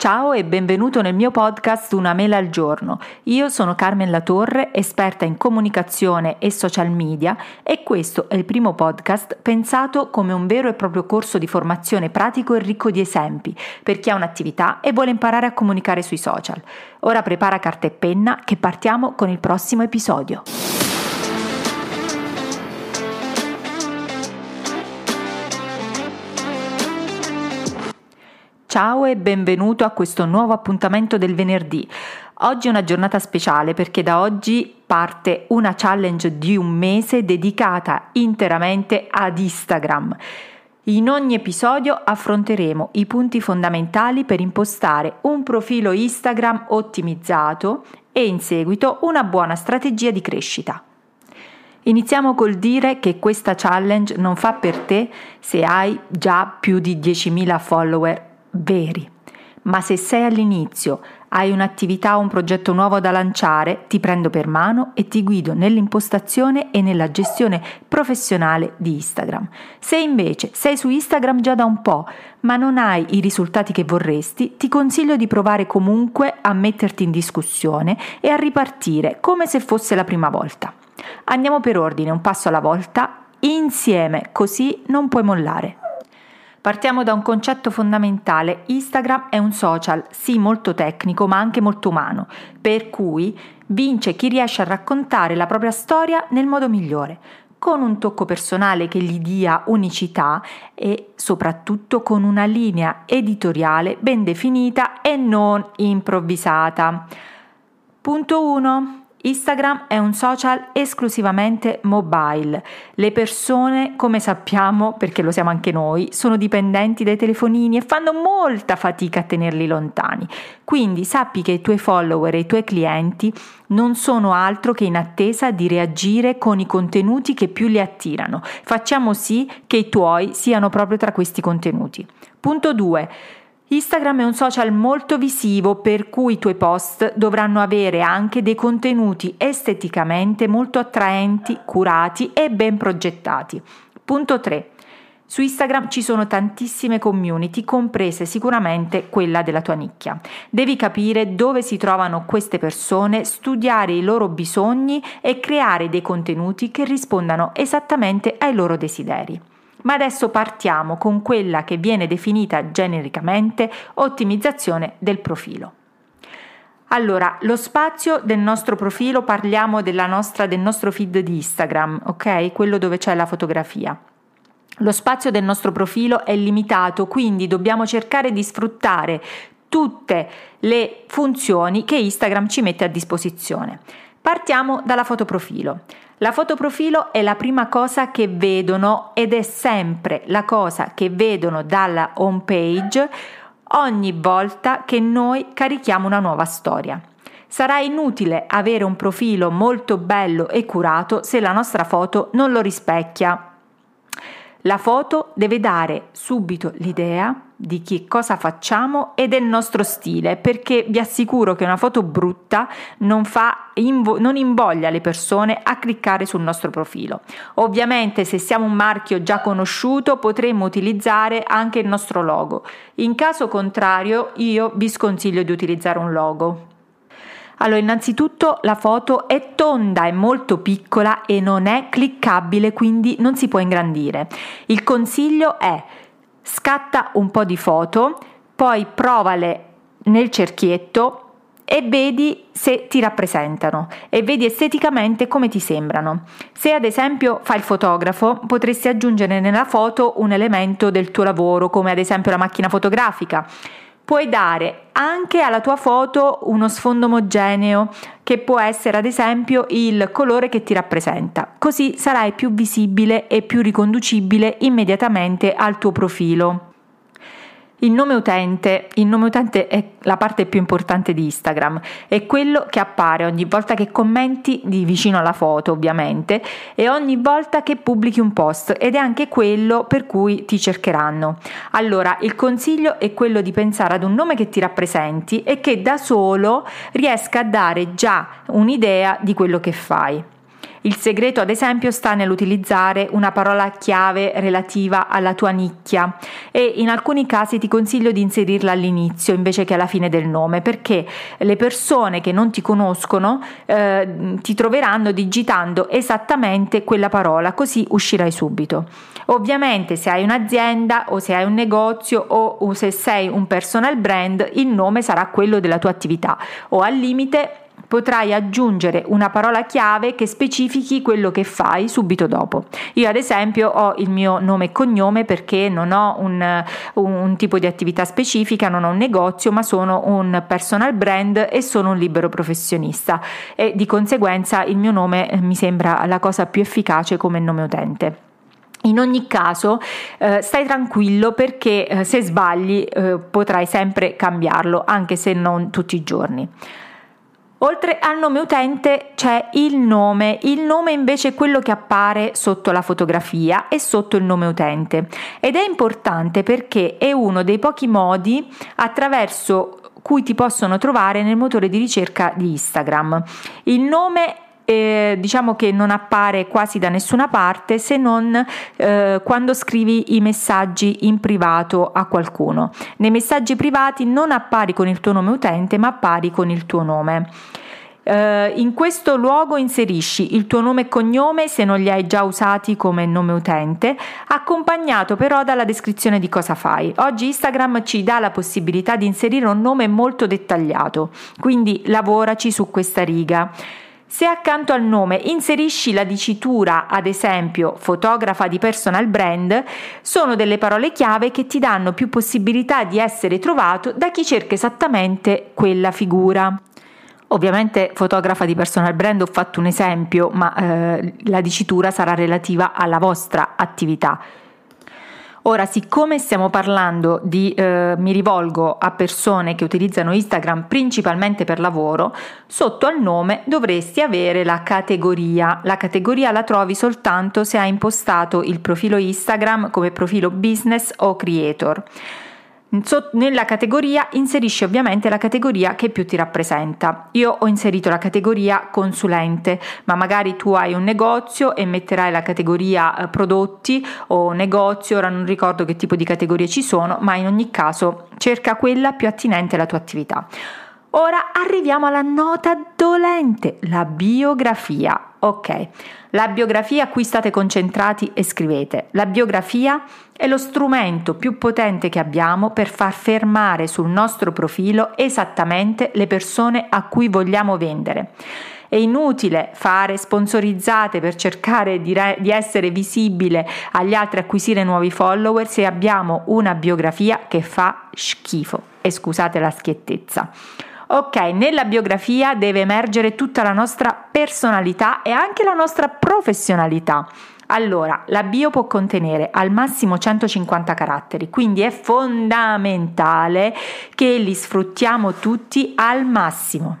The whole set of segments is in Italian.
Ciao e benvenuto nel mio podcast Una mela al giorno. Io sono Carmen Latorre, esperta in comunicazione e social media e questo è il primo podcast pensato come un vero e proprio corso di formazione pratico e ricco di esempi per chi ha un'attività e vuole imparare a comunicare sui social. Ora prepara carta e penna che partiamo con il prossimo episodio. Ciao e benvenuto a questo nuovo appuntamento del venerdì. Oggi è una giornata speciale perché da oggi parte una challenge di un mese dedicata interamente ad Instagram. In ogni episodio affronteremo i punti fondamentali per impostare un profilo Instagram ottimizzato e in seguito una buona strategia di crescita. Iniziamo col dire che questa challenge non fa per te se hai già più di 10.000 follower veri. Ma se sei all'inizio, hai un'attività o un progetto nuovo da lanciare, ti prendo per mano e ti guido nell'impostazione e nella gestione professionale di Instagram. Se invece sei su Instagram già da un po', ma non hai i risultati che vorresti, ti consiglio di provare comunque a metterti in discussione e a ripartire come se fosse la prima volta. Andiamo per ordine, un passo alla volta, insieme, così non puoi mollare. Partiamo da un concetto fondamentale. Instagram è un social, sì molto tecnico, ma anche molto umano, per cui vince chi riesce a raccontare la propria storia nel modo migliore, con un tocco personale che gli dia unicità e soprattutto con una linea editoriale ben definita e non improvvisata. Punto 1. Instagram è un social esclusivamente mobile. Le persone, come sappiamo, perché lo siamo anche noi, sono dipendenti dai telefonini e fanno molta fatica a tenerli lontani. Quindi sappi che i tuoi follower e i tuoi clienti non sono altro che in attesa di reagire con i contenuti che più li attirano. Facciamo sì che i tuoi siano proprio tra questi contenuti. Punto 2. Instagram è un social molto visivo per cui i tuoi post dovranno avere anche dei contenuti esteticamente molto attraenti, curati e ben progettati. Punto 3. Su Instagram ci sono tantissime community, comprese sicuramente quella della tua nicchia. Devi capire dove si trovano queste persone, studiare i loro bisogni e creare dei contenuti che rispondano esattamente ai loro desideri. Ma adesso partiamo con quella che viene definita genericamente ottimizzazione del profilo. Allora, lo spazio del nostro profilo, parliamo nostra, del nostro feed di Instagram, ok? Quello dove c'è la fotografia. Lo spazio del nostro profilo è limitato, quindi dobbiamo cercare di sfruttare tutte le funzioni che Instagram ci mette a disposizione. Partiamo dalla foto profilo. La foto profilo è la prima cosa che vedono ed è sempre la cosa che vedono dalla home page ogni volta che noi carichiamo una nuova storia. Sarà inutile avere un profilo molto bello e curato se la nostra foto non lo rispecchia. La foto deve dare subito l'idea di che cosa facciamo e del nostro stile, perché vi assicuro che una foto brutta non, fa, invo- non invoglia le persone a cliccare sul nostro profilo. Ovviamente se siamo un marchio già conosciuto potremmo utilizzare anche il nostro logo. In caso contrario io vi sconsiglio di utilizzare un logo. Allora, innanzitutto la foto è tonda, è molto piccola e non è cliccabile, quindi non si può ingrandire. Il consiglio è scatta un po' di foto, poi provale nel cerchietto e vedi se ti rappresentano e vedi esteticamente come ti sembrano. Se ad esempio fai il fotografo, potresti aggiungere nella foto un elemento del tuo lavoro, come ad esempio la macchina fotografica puoi dare anche alla tua foto uno sfondo omogeneo che può essere ad esempio il colore che ti rappresenta, così sarai più visibile e più riconducibile immediatamente al tuo profilo. Il nome utente, il nome utente è la parte più importante di Instagram, è quello che appare ogni volta che commenti di vicino alla foto ovviamente e ogni volta che pubblichi un post ed è anche quello per cui ti cercheranno. Allora il consiglio è quello di pensare ad un nome che ti rappresenti e che da solo riesca a dare già un'idea di quello che fai. Il segreto, ad esempio, sta nell'utilizzare una parola chiave relativa alla tua nicchia e in alcuni casi ti consiglio di inserirla all'inizio invece che alla fine del nome, perché le persone che non ti conoscono eh, ti troveranno digitando esattamente quella parola, così uscirai subito. Ovviamente se hai un'azienda o se hai un negozio o se sei un personal brand, il nome sarà quello della tua attività o al limite potrai aggiungere una parola chiave che specifichi quello che fai subito dopo. Io ad esempio ho il mio nome e cognome perché non ho un, un, tipo di attività specifica, non ho un negozio, ma sono un personal brand e sono un libero professionista e di conseguenza il mio nome eh, mi sembra la cosa più efficace come nome utente. In ogni caso, eh, stai tranquillo perché eh, se sbagli eh, potrai sempre cambiarlo, anche se non tutti i giorni. Oltre al nome utente c'è il nome, il nome invece è quello che appare sotto la fotografia e sotto il nome utente ed è importante perché è uno dei pochi modi attraverso cui ti possono trovare nel motore di ricerca di Instagram. Il nome eh, diciamo che non appare quasi da nessuna parte se non eh, quando scrivi i messaggi in privato a qualcuno. Nei messaggi privati non appari con il tuo nome utente ma appari con il tuo nome. Uh, in questo luogo inserisci il tuo nome e cognome se non li hai già usati come nome utente, accompagnato però dalla descrizione di cosa fai. Oggi Instagram ci dà la possibilità di inserire un nome molto dettagliato, quindi lavoraci su questa riga. Se accanto al nome inserisci la dicitura, ad esempio fotografa di personal brand, sono delle parole chiave che ti danno più possibilità di essere trovato da chi cerca esattamente quella figura. Ovviamente fotografa di personal brand ho fatto un esempio, ma eh, la dicitura sarà relativa alla vostra attività. Ora, siccome stiamo parlando di, eh, mi rivolgo a persone che utilizzano Instagram principalmente per lavoro, sotto al nome dovresti avere la categoria. La categoria la trovi soltanto se hai impostato il profilo Instagram come profilo business o creator nella categoria inserisci ovviamente la categoria che più ti rappresenta. Io ho inserito la categoria consulente, ma magari tu hai un negozio e metterai la categoria eh, prodotti o negozio, ora non ricordo che tipo di categorie ci sono, ma in ogni caso cerca quella più attinente alla tua attività. Ora arriviamo alla nota dolente, la biografia. Ok, la biografia a cui state concentrati e scrivete. La biografia è lo strumento più potente che abbiamo per far fermare sul nostro profilo esattamente le persone a cui vogliamo vendere. È inutile fare sponsorizzate per cercare di, re- di, essere visibile agli altri, acquisire nuovi follower se abbiamo una biografia che fa schifo. E scusate la schiettezza. Ok, nella biografia deve emergere tutta la nostra personalità e anche la nostra professionalità. Allora, la bio può contenere al massimo 150 caratteri, quindi è fondamentale che li sfruttiamo tutti al massimo.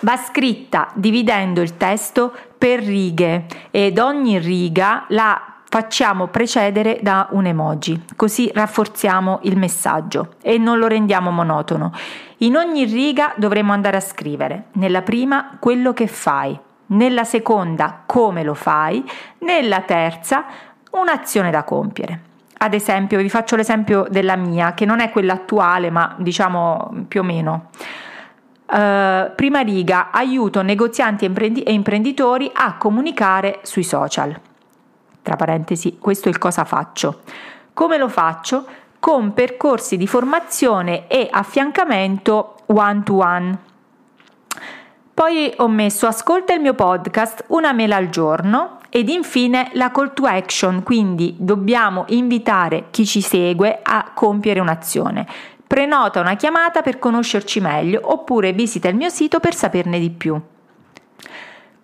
Va scritta dividendo il testo per righe ed ogni riga la facciamo precedere da un emoji, così rafforziamo il messaggio e non lo rendiamo monotono. In ogni riga dovremo andare a scrivere, nella prima quello che fai, nella seconda come lo fai, nella terza un'azione da compiere. Ad esempio, vi faccio l'esempio della mia, che non è quella attuale, ma diciamo più o meno. Uh, prima riga, aiuto negozianti e imprenditori a comunicare sui social. Tra parentesi, questo è il cosa faccio. Come lo faccio? con percorsi di formazione e affiancamento one to one. Poi ho messo ascolta il mio podcast una mela al giorno ed infine la call to action, quindi dobbiamo invitare chi ci segue a compiere un'azione. Prenota una chiamata per conoscerci meglio oppure visita il mio sito per saperne di più.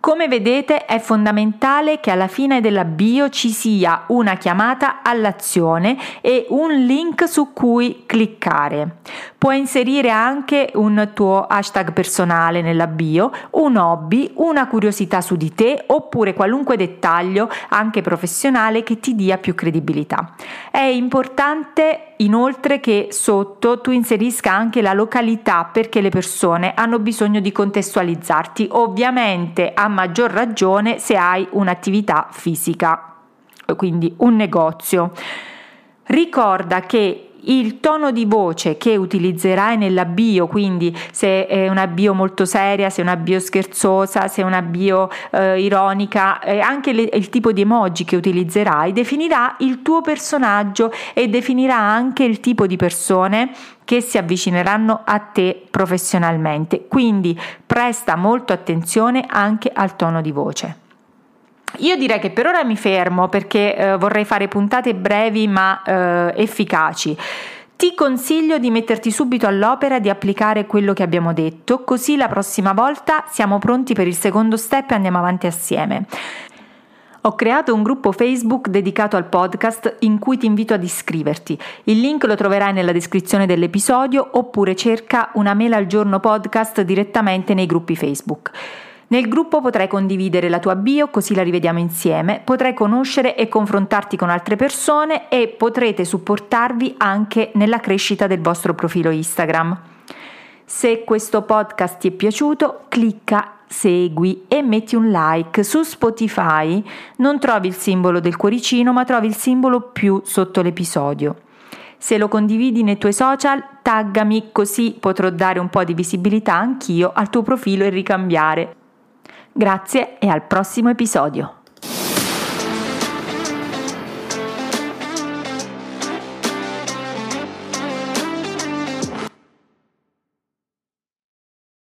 Come vedete è fondamentale che alla fine della bio ci sia una chiamata all'azione e un link su cui cliccare. puoi inserire anche un tuo hashtag personale nella bio, un hobby, una curiosità su di te oppure qualunque dettaglio anche professionale che ti dia più credibilità. È importante inoltre che sotto tu inserisca anche la località perché le persone hanno bisogno di contestualizzarti, ovviamente a maggior ragione se hai un'attività fisica, quindi un negozio. Ricorda che il tono di voce che utilizzerai nella bio, quindi se è una bio molto seria, se è una bio scherzosa, se è una bio eh, ironica, eh, anche le, il tipo di emoji che utilizzerai definirà il tuo personaggio e definirà anche il tipo di persone che si avvicineranno a te professionalmente. Quindi presta molto attenzione anche al tono di voce. Io direi che per ora mi fermo perché eh, vorrei fare puntate brevi ma eh, efficaci. Ti consiglio di metterti subito all'opera e di applicare quello che abbiamo detto, così la prossima volta siamo pronti per il secondo step e andiamo avanti assieme. Ho creato un gruppo Facebook dedicato al podcast in cui ti invito ad iscriverti. Il link lo troverai nella descrizione dell'episodio oppure cerca una mela al giorno podcast direttamente nei gruppi Facebook. Nel gruppo potrai condividere la tua bio così la rivediamo insieme, potrai conoscere e confrontarti con altre persone e potrete supportarvi anche nella crescita del vostro profilo Instagram. Se questo podcast ti è piaciuto, clicca segui e metti un like. Su Spotify non trovi il simbolo del cuoricino, ma trovi il simbolo più sotto l'episodio. Se lo condividi nei tuoi social, taggami così potrò dare un po' di visibilità anch'io al tuo profilo e ricambiare. Grazie e al prossimo episodio.